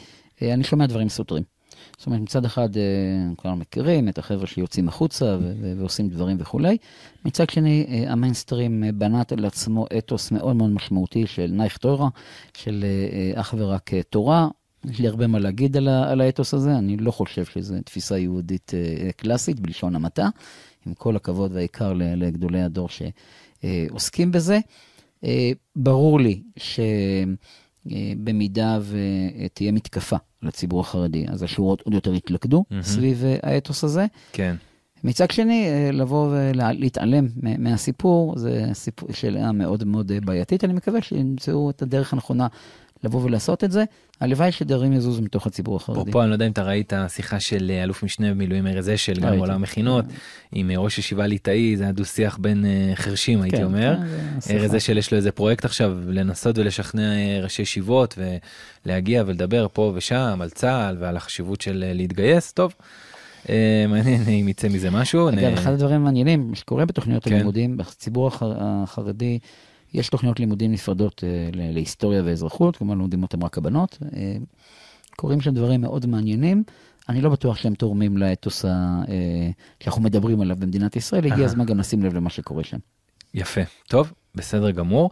אני שומע דברים סותרים. זאת אומרת, מצד אחד אה, כולנו מכירים את החבר'ה שיוצאים החוצה ועושים דברים וכולי. מצד שני, אה, המיינסטרים אה, בנת על עצמו אתוס מאוד מאוד משמעותי של נייך תורה, של אך ורק תורה. יש לי הרבה מה להגיד על, על האתוס הזה, אני לא חושב שזו תפיסה יהודית קלאסית, בלשון המעטה, עם כל הכבוד והעיקר לגדולי הדור שעוסקים בזה. ברור לי שבמידה ותהיה מתקפה לציבור החרדי, אז השורות עוד יותר התלכדו mm-hmm. סביב אה, האתוס הזה. כן. מצד שני, אה, לבוא ולהתעלם מהסיפור, זה סיפור שאלה מאוד מאוד בעייתית. אני מקווה שימצאו את הדרך הנכונה לבוא ולעשות את זה. הלוואי שדברים יזוזו מתוך הציבור החרדי. פה אני לא יודע אם אתה ראית שיחה של אה, אלוף משנה במילואים ארז אשל, גם בעולם המכינות, עם ראש ישיבה ליטאי, זה היה דו שיח בין חרשים הייתי כן, אומר. כן, ארז אשל יש לו איזה פרויקט עכשיו לנסות ולשכנע ראשי ישיבות ולהגיע ולדבר פה ושם על צה"ל ועל החשיבות של להתגייס, טוב. מעניין אם יצא מזה משהו. אגב, אחד הדברים המעניינים שקורה בתוכניות כן. הלימודים בציבור החרדי. יש תוכניות לימודים נפרדות אה, להיסטוריה ואזרחות, כמובן לומדים אותם רק הבנות. אה, קורים שם דברים מאוד מעניינים. אני לא בטוח שהם תורמים לאתוס אה, שאנחנו מדברים עליו במדינת ישראל, הגיע הזמן גם לשים לב למה שקורה שם. יפה, טוב, בסדר גמור.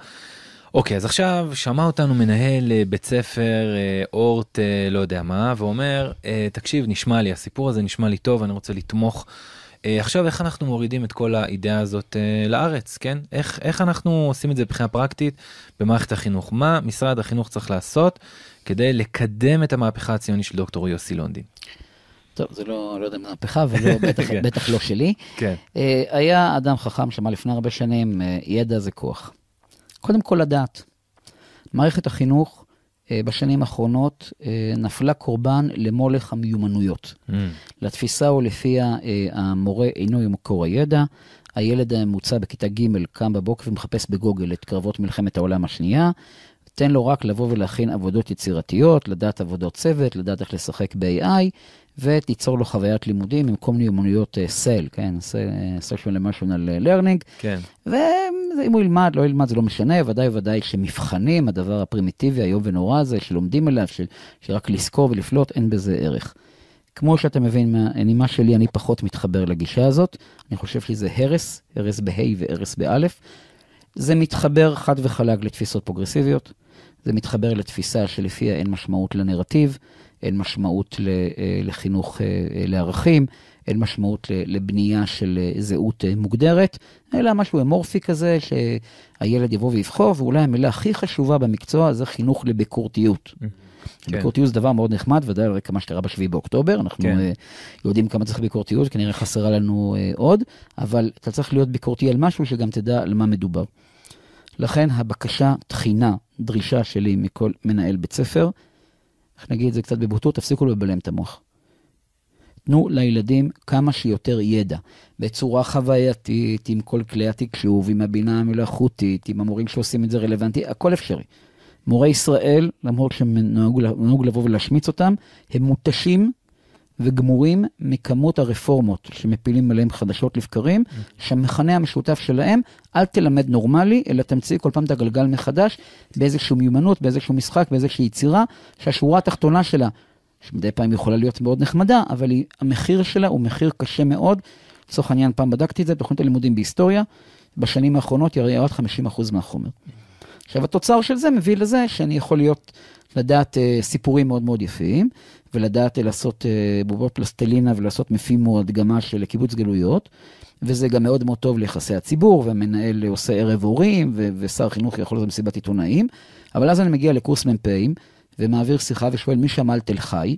אוקיי, אז עכשיו שמע אותנו מנהל בית ספר אורט, לא יודע מה, ואומר, תקשיב, נשמע לי, הסיפור הזה נשמע לי טוב, אני רוצה לתמוך. אה, עכשיו איך אנחנו מורידים את כל האידאה הזאת אה, לארץ כן איך איך אנחנו עושים את זה מבחינה פרקטית במערכת החינוך מה משרד החינוך צריך לעשות כדי לקדם את המהפכה הציונית של דוקטור יוסי לונדין. טוב זה לא לא יודע מהפכה ולא בטח כן. בטח לא שלי כן. אה, היה אדם חכם שמע לפני הרבה שנים ידע זה כוח. קודם כל לדעת. מערכת החינוך בשנים האחרונות אה, נפלה קורבן למולך המיומנויות. Mm. לתפיסה ולפיה אה, המורה אינו מקור הידע, הילד הממוצע בכיתה ג' קם בבוקר ומחפש בגוגל את קרבות מלחמת העולם השנייה, תן לו רק לבוא ולהכין עבודות יצירתיות, לדעת עבודות צוות, לדעת איך לשחק ב-AI, ותיצור לו חוויית לימודים עם כל מיני אמנויות סל, כן, social emotional learning. כן. ואם הוא ילמד, לא ילמד, זה לא משנה, ודאי וודאי שמבחנים, הדבר הפרימיטיבי, איום ונורא הזה, שלומדים אליו, של, שרק לזכור ולפלוט, אין בזה ערך. כמו שאתה מבין מהנימה שלי, אני פחות מתחבר לגישה הזאת. אני חושב שזה הרס, הרס בה' והרס באלף. זה מתחבר חד וחלק לתפיסות פרוגרסיביות. זה מתחבר לתפיסה שלפיה אין משמעות לנרטיב, אין משמעות אה, לחינוך אה, לערכים, אין משמעות לבנייה של אה, זהות מוגדרת, אלא משהו אמורפי כזה, שהילד יבוא ויבחור, ואולי המילה הכי חשובה במקצוע זה חינוך לביקורתיות. כן. ביקורתיות זה דבר מאוד נחמד, ודאי על רקע מה שקרה בשביעי באוקטובר, אנחנו כן. יודעים כמה צריך ביקורתיות, כנראה חסרה לנו עוד, אבל אתה צריך להיות ביקורתי על משהו שגם תדע על מה מדובר. לכן הבקשה, תחינה, דרישה שלי מכל מנהל בית ספר, איך נגיד את זה קצת בבוטות, תפסיקו לבלם את המוח. תנו לילדים כמה שיותר ידע, בצורה חווייתית, עם כל כלי התקשוב, עם הבינה המלאכותית, עם המורים שעושים את זה רלוונטי, הכל אפשרי. מורי ישראל, למרות שהם נהוג לבוא ולהשמיץ אותם, הם מותשים וגמורים מכמות הרפורמות שמפילים עליהם חדשות לבקרים, שהמכנה המשותף שלהם, אל תלמד נורמלי, אלא תמציא כל פעם את הגלגל מחדש באיזושהי מיומנות, באיזשהו משחק, באיזושהי יצירה, שהשורה התחתונה שלה, שמדי פעם יכולה להיות מאוד נחמדה, אבל היא, המחיר שלה הוא מחיר קשה מאוד. לצורך העניין, פעם בדקתי את זה, תוכנית הלימודים בהיסטוריה, בשנים האחרונות ירד 50% מהחומר. עכשיו, התוצר של זה מביא לזה שאני יכול להיות, לדעת uh, סיפורים מאוד מאוד יפים, ולדעת לעשות uh, בובות פלסטלינה ולעשות מפימו הדגמה של קיבוץ גלויות, וזה גם מאוד מאוד טוב ליחסי הציבור, והמנהל עושה ערב הורים, ו- ושר חינוך יכול לעשות מסיבת עיתונאים, אבל אז אני מגיע לקורס מ"פים, ומעביר שיחה ושואל מי שמע על תל חי,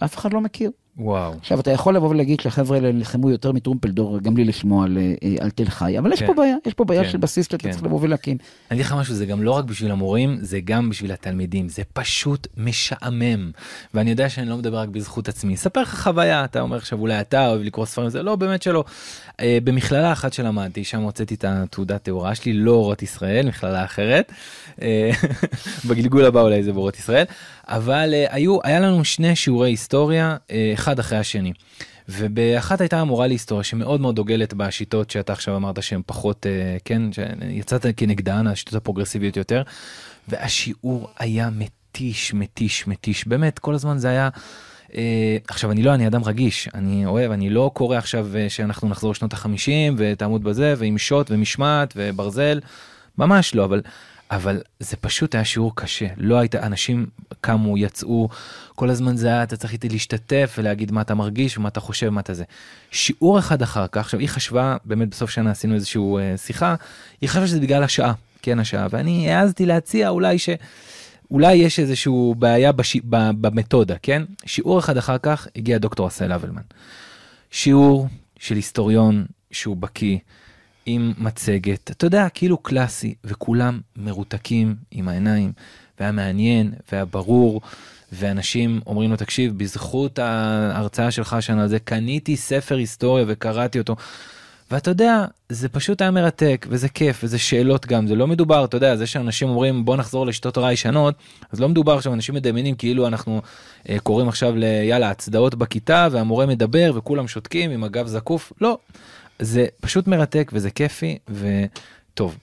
ואף אחד לא מכיר. וואו. עכשיו, אתה יכול לבוא ולהגיד שהחבר'ה האלה נלחמו יותר מטרומפלדור, גם בלי לשמוע על, אה, על תל חי, אבל כן. יש פה בעיה, יש פה בעיה כן. של בסיס שאתה כן. צריך לבוא ולהקים. אני אגיד לך משהו, זה גם לא רק בשביל המורים, זה גם בשביל התלמידים, זה פשוט משעמם. ואני יודע שאני לא מדבר רק בזכות עצמי. אספר לך חוויה, אתה אומר עכשיו אולי אתה אוהב לקרוא ספרים, זה לא, באמת שלא. אה, במכללה אחת שלמדתי, שם הוצאתי את התעודת ההוראה שלי, לא אורות ישראל, מכללה אחרת. אה, בגלגול הבא אולי זה באורות ישראל. אבל היו, היה לנו שני שיעורי היסטוריה, אחד אחרי השני. ובאחת הייתה המורה להיסטוריה שמאוד מאוד דוגלת בשיטות שאתה עכשיו אמרת שהן פחות, אה, כן, יצאת כנגדן, השיטות הפרוגרסיביות יותר, והשיעור היה מתיש, מתיש, מתיש, באמת, כל הזמן זה היה... Uh, עכשיו אני לא אני אדם רגיש אני אוהב אני לא קורא עכשיו uh, שאנחנו נחזור לשנות החמישים ותעמוד בזה ועם שוט ומשמעת וברזל ממש לא אבל אבל זה פשוט היה שיעור קשה, לא היית, אנשים קמו, יצאו, כל הזמן זה היה, אתה צריך איתי להשתתף ולהגיד מה אתה מרגיש ומה אתה חושב, מה אתה זה. שיעור אחד אחר כך, עכשיו היא חשבה, באמת בסוף שנה עשינו איזושהי אה, שיחה, היא חשבה שזה בגלל השעה, כן השעה, ואני העזתי להציע אולי ש... אולי יש איזושהי בעיה בש... ב... במתודה, כן? שיעור אחד אחר כך הגיע דוקטור עשל אבלמן. שיעור של היסטוריון שהוא בקיא. עם מצגת, אתה יודע, כאילו קלאסי, וכולם מרותקים עם העיניים, והיה מעניין, והיה ברור, ואנשים אומרים לו, תקשיב, בזכות ההרצאה שלך שנה על זה, קניתי ספר היסטוריה וקראתי אותו. ואתה יודע, זה פשוט היה מרתק, וזה כיף, וזה שאלות גם, זה לא מדובר, אתה יודע, זה שאנשים אומרים בוא נחזור לשיטות הוראה ישנות, אז לא מדובר עכשיו, אנשים מדמיינים כאילו אנחנו אה, קוראים עכשיו ליאללה, הצדעות בכיתה, והמורה מדבר, וכולם שותקים עם הגב זקוף, לא. זה פשוט מרתק וזה כיפי וטוב.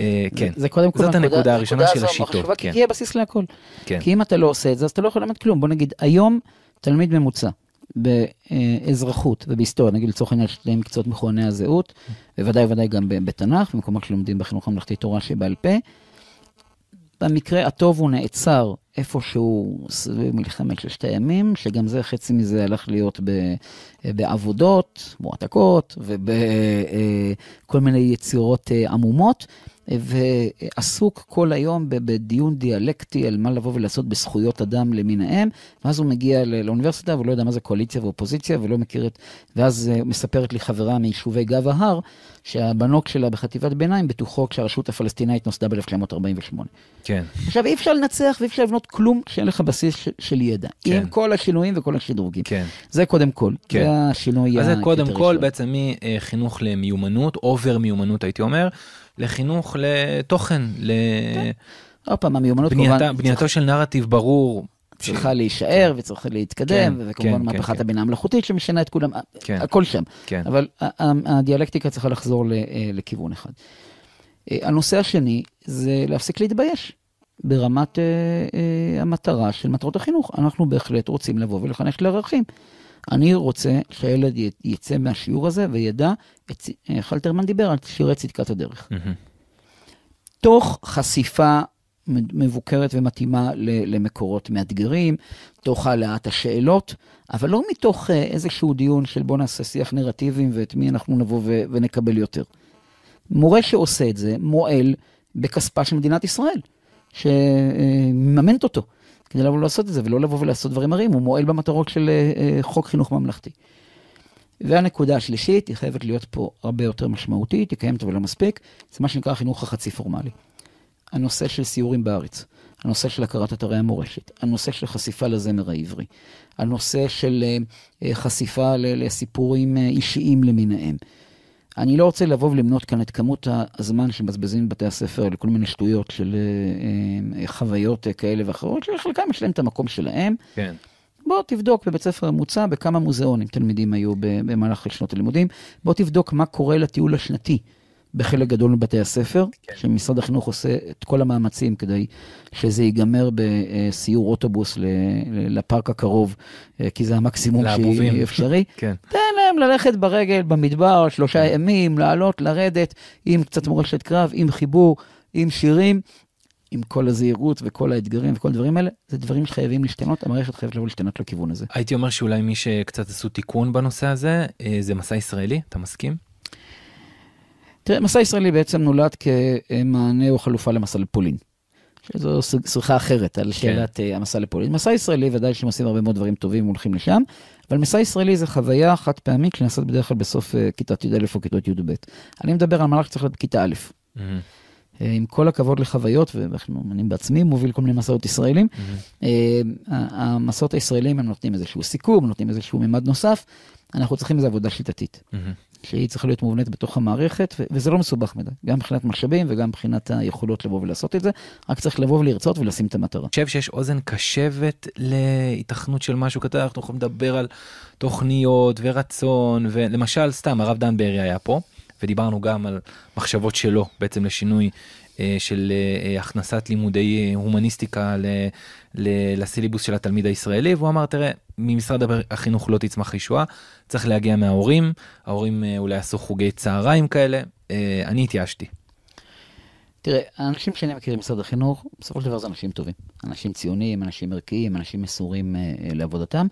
אה, כן, זה קודם כל זאת הנקודה הראשונה של השיטות. כן. כי יהיה בסיס להכל. כן. כי אם אתה לא עושה את זה, אז אתה לא יכול ללמד כלום. בוא נגיד, היום תלמיד ממוצע באזרחות ובהיסטוריה, נגיד לצורך העניין שני מקצועות מכוני הזהות, בוודאי ובוודאי גם בתנ"ך, במקומות שלומדים בחינוך הממלכתי תורה שבעל פה. במקרה הטוב הוא נעצר איפשהו סביב מלחמת ששת הימים, שגם זה, חצי מזה הלך להיות ב, בעבודות, מועתקות ובכל מיני יצירות אה, עמומות. ועסוק כל היום בדיון דיאלקטי על מה לבוא ולעשות בזכויות אדם למיניהם, ואז הוא מגיע לאוניברסיטה והוא לא יודע מה זה קואליציה ואופוזיציה ולא מכיר את... ואז אה, מספרת לי חברה מיישובי גב ההר, שהבנוק שלה בחטיבת ביניים בטוחו כשהרשות הפלסטינאית נוסדה ב-1948. כן. עכשיו, אי אפשר לנצח ואי אפשר לבנות כלום כשאין לך בסיס של, של ידע. כן. עם כל השינויים וכל השדרוגים. כן. זה קודם כל. כן. זה השינוי אז זה קודם כל בעצם מחינוך למיומנות, אובר מיומנות הייתי אומר. לחינוך לתוכן, ל... כן. עוד פעם, המיומנות כמובן... בנייתו של נרטיב ברור. צריכה להישאר כן. וצריכה להתקדם, כן, וכמובן מהפכת הבינה המלאכותית שמשנה את כולם, הכל שם. אבל הדיאלקטיקה צריכה לחזור אה, לכיוון אחד. אה, הנושא השני זה להפסיק להתבייש ברמת אה, המטרה של מטרות החינוך. אנחנו בהחלט רוצים לבוא ולחנך לערכים. אני רוצה שהילד יצא מהשיעור הזה וידע, את, אלתרמן דיבר על שיעורי צדקת הדרך. Mm-hmm. תוך חשיפה מבוקרת ומתאימה למקורות מאתגרים, תוך העלאת השאלות, אבל לא מתוך אה, איזשהו דיון של בוא נעשה שיח נרטיבים ואת מי אנחנו נבוא ונקבל יותר. מורה שעושה את זה מועל בכספה של מדינת ישראל, שמממנת אותו. כדי לבוא לעשות את זה, ולא לבוא ולעשות דברים מרים, הוא מועל במטרות של אה, אה, חוק חינוך ממלכתי. והנקודה השלישית, היא חייבת להיות פה הרבה יותר משמעותית, היא קיימת אבל לא מספיק, זה מה שנקרא החינוך החצי פורמלי. הנושא של סיורים בארץ, הנושא של הכרת אתרי המורשת, הנושא של חשיפה לזמר העברי, הנושא של אה, חשיפה לסיפורים אישיים למיניהם. אני לא רוצה לבוא ולמנות כאן את כמות הזמן שמבזבזים בבתי הספר לכל מיני שטויות של אה, אה, חוויות כאלה ואחרות, שלחלקם יש להם את המקום שלהם. כן. בוא תבדוק בבית ספר ממוצע בכמה מוזיאונים תלמידים היו במהלך שנות הלימודים. בוא תבדוק מה קורה לטיול השנתי בחלק גדול מבתי הספר, כן. שמשרד החינוך עושה את כל המאמצים כדי שזה ייגמר בסיור אוטובוס לפארק הקרוב, כי זה המקסימום שאפשרי. כן. תן להם ללכת ברגל במדבר שלושה כן. ימים, לעלות, לרדת, עם קצת מורשת קרב, עם חיבור, עם שירים. עם כל הזהירות וכל האתגרים וכל הדברים האלה, זה דברים שחייבים להשתנות, המערכת חייבת לבוא להשתנות לכיוון הזה. הייתי אומר שאולי מי שקצת עשו תיקון בנושא הזה, אה, זה מסע ישראלי, אתה מסכים? תראה, מסע ישראלי בעצם נולד כמענה או חלופה למסע לפולין. שזו שיחה אחרת על כן. שאלת כן. המסע לפולין. מסע ישראלי, ודאי שהם עושים הרבה מאוד דברים טובים והולכים לשם, אבל מסע ישראלי זה חוויה חד פעמית שנעשית בדרך כלל בסוף אה, כיתת י"א או כיתות י"ב. אני מדבר על מהלך שצריך להיות בכיתה א'. Mm-hmm. עם כל הכבוד לחוויות, ואני בעצמי מוביל כל מיני מסעות ישראלים, mm-hmm. המסעות הישראלים הם נותנים איזשהו סיכום, נותנים איזשהו מימד נוסף, אנחנו צריכים איזו עבודה שיטתית, mm-hmm. שהיא צריכה להיות מובנית בתוך המערכת, וזה לא מסובך מדי, גם מבחינת משאבים וגם מבחינת היכולות לבוא ולעשות את זה, רק צריך לבוא ולרצות ולשים את המטרה. אני חושב שיש אוזן קשבת להיתכנות של משהו כזה, אנחנו יכולים לדבר על תוכניות ורצון, ולמשל, סתם, הרב דן בארי היה פה. ודיברנו גם על מחשבות שלו בעצם לשינוי של אה, הכנסת לימודי הומניסטיקה לסילבוס של התלמיד הישראלי, והוא אמר, תראה, ממשרד החינוך לא תצמח ישועה, צריך להגיע מההורים, ההורים אה, אולי עשו חוגי צהריים כאלה, אני התייאשתי. תראה, האנשים שאני מכיר במשרד החינוך, בסופו של דבר זה אנשים טובים. אנשים ציוניים, אנשים ערכיים, אנשים מסורים לעבודתם,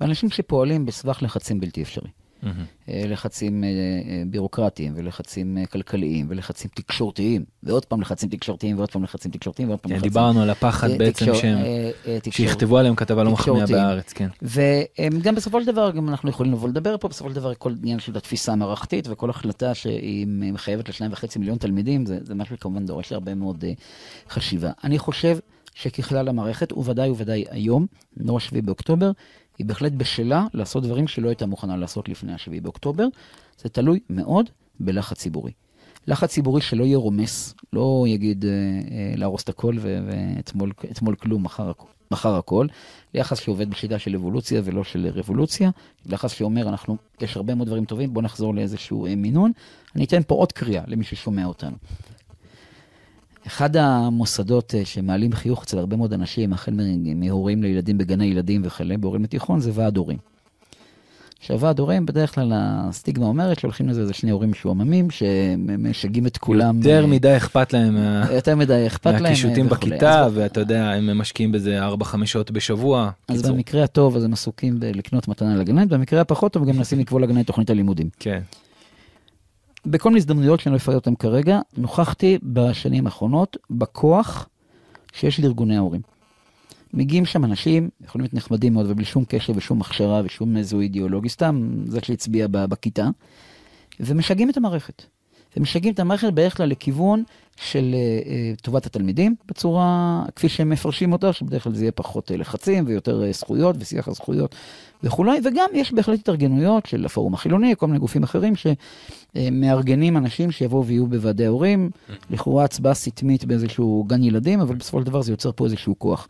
ואנשים שפועלים בסבך לחצים בלתי אפשרי. Mm-hmm. לחצים אה, אה, בירוקרטיים ולחצים כלכליים ולחצים תקשורתיים, ועוד פעם לחצים תקשורתיים ועוד פעם לחצים תקשורתיים ועוד פעם לחצים... דיברנו על הפחד בעצם שהם, שיכתבו עליהם כתבה לא מחמיאה בארץ, כן. וגם בסופו של דבר, גם אנחנו יכולים לבוא לדבר פה, בסופו של דבר כל עניין של התפיסה המערכתית וכל החלטה שהיא מחייבת לשניים וחצי מיליון תלמידים, זה, זה משהו שכמובן דורש הרבה מאוד חשיבה. אני חושב שככלל המערכת, וודאי וודאי היום, לא 7 באוקטובר, היא בהחלט בשלה לעשות דברים שלא הייתה מוכנה לעשות לפני ה-7 באוקטובר. זה תלוי מאוד בלחץ ציבורי. לחץ ציבורי שלא יהיה רומס, לא יגיד אה, אה, להרוס את הכל ואתמול כלום, מחר, מחר הכל. יחס שעובד בשיטה של אבולוציה ולא של רבולוציה. יחס שאומר, אנחנו, יש הרבה מאוד דברים טובים, בואו נחזור לאיזשהו אה, מינון. אני אתן פה עוד קריאה למי ששומע אותנו. אחד המוסדות אה, שמעלים חיוך אצל הרבה מאוד אנשים, החל מהורים לילדים בגני ילדים וכאלה, בהורים לתיכון, זה ועד הורים. עכשיו, ועד הורים, בדרך כלל הסטיגמה אומרת שהולכים לזה איזה שני הורים משועממים, שמשגעים את כולם. יותר מדי אכפת להם. יותר מדי אכפת להם. מהקישוטים בכיתה, אז... ואתה יודע, הם משקיעים בזה 4-5 שעות בשבוע. אז קיצור. במקרה הטוב, אז הם עסוקים בלקנות מתנה לגננת, במקרה הפחות טוב, גם מנסים לקבוע לגננת תוכנית הלימודים. כן. בכל מיני הזדמנויות שאני לא אפרט אותן כרגע, נוכחתי בשנים האחרונות בכוח שיש לארגוני ההורים. מגיעים שם אנשים, יכולים להיות נחמדים מאוד ובלי שום קשר ושום הכשרה ושום זו אידיאולוגי, סתם זה שהצביע בכיתה, ומשגעים את המערכת. ומשגעים את המערכת בדרך כלל לכיוון של uh, טובת התלמידים, בצורה כפי שהם מפרשים אותה, שבדרך כלל זה יהיה פחות uh, לחצים ויותר זכויות ושיח הזכויות וכולי, וגם יש בהחלט התארגנויות של הפורום החילוני, כל מיני גופים אחרים שמארגנים אנשים שיבואו ויהיו בוועדי ההורים, לכאורה הצבעה סתמית באיזשהו גן ילדים, אבל בסופו של דבר זה יוצר פה איזשהו כוח.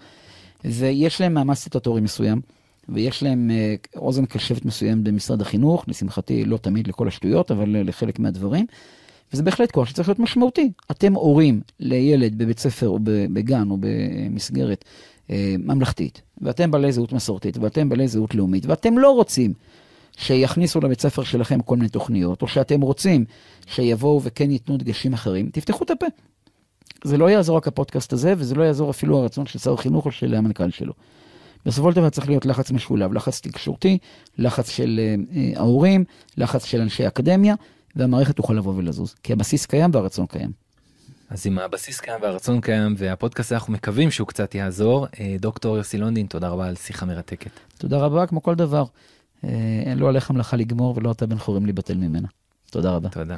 ויש להם מאמץ סטטוטורי מסוים, ויש להם אוזן קשבת מסוים במשרד החינוך, לשמחתי לא תמיד לכל השטויות, אבל לחלק מהדברים. וזה בהחלט כוח שצריך להיות משמעותי. אתם הורים לילד בבית ספר או בגן או במסגרת אה, ממלכתית, ואתם בעלי זהות מסורתית, ואתם בעלי זהות לאומית, ואתם לא רוצים שיכניסו לבית ספר שלכם כל מיני תוכניות, או שאתם רוצים שיבואו וכן ייתנו דגשים אחרים, תפתחו את הפה. זה לא יעזור רק הפודקאסט הזה, וזה לא יעזור אפילו הרצון של שר החינוך או של המנכ"ל שלו. בסופו של דבר צריך להיות לחץ משולב, לחץ תקשורתי, לחץ של אה, ההורים, לחץ של אנשי אקדמיה, והמערכת תוכל לבוא ולזוז, כי הבסיס קיים והרצון קיים. אז עם הבסיס קיים והרצון קיים והפודקאסט אנחנו מקווים שהוא קצת יעזור. אה, דוקטור יוסי לונדין, תודה רבה על שיחה מרתקת. תודה רבה, כמו כל דבר. אין אה, לא עליך מלאכה לגמור ולא אתה בן חורים להיבטל ממנה. תודה רבה. תודה.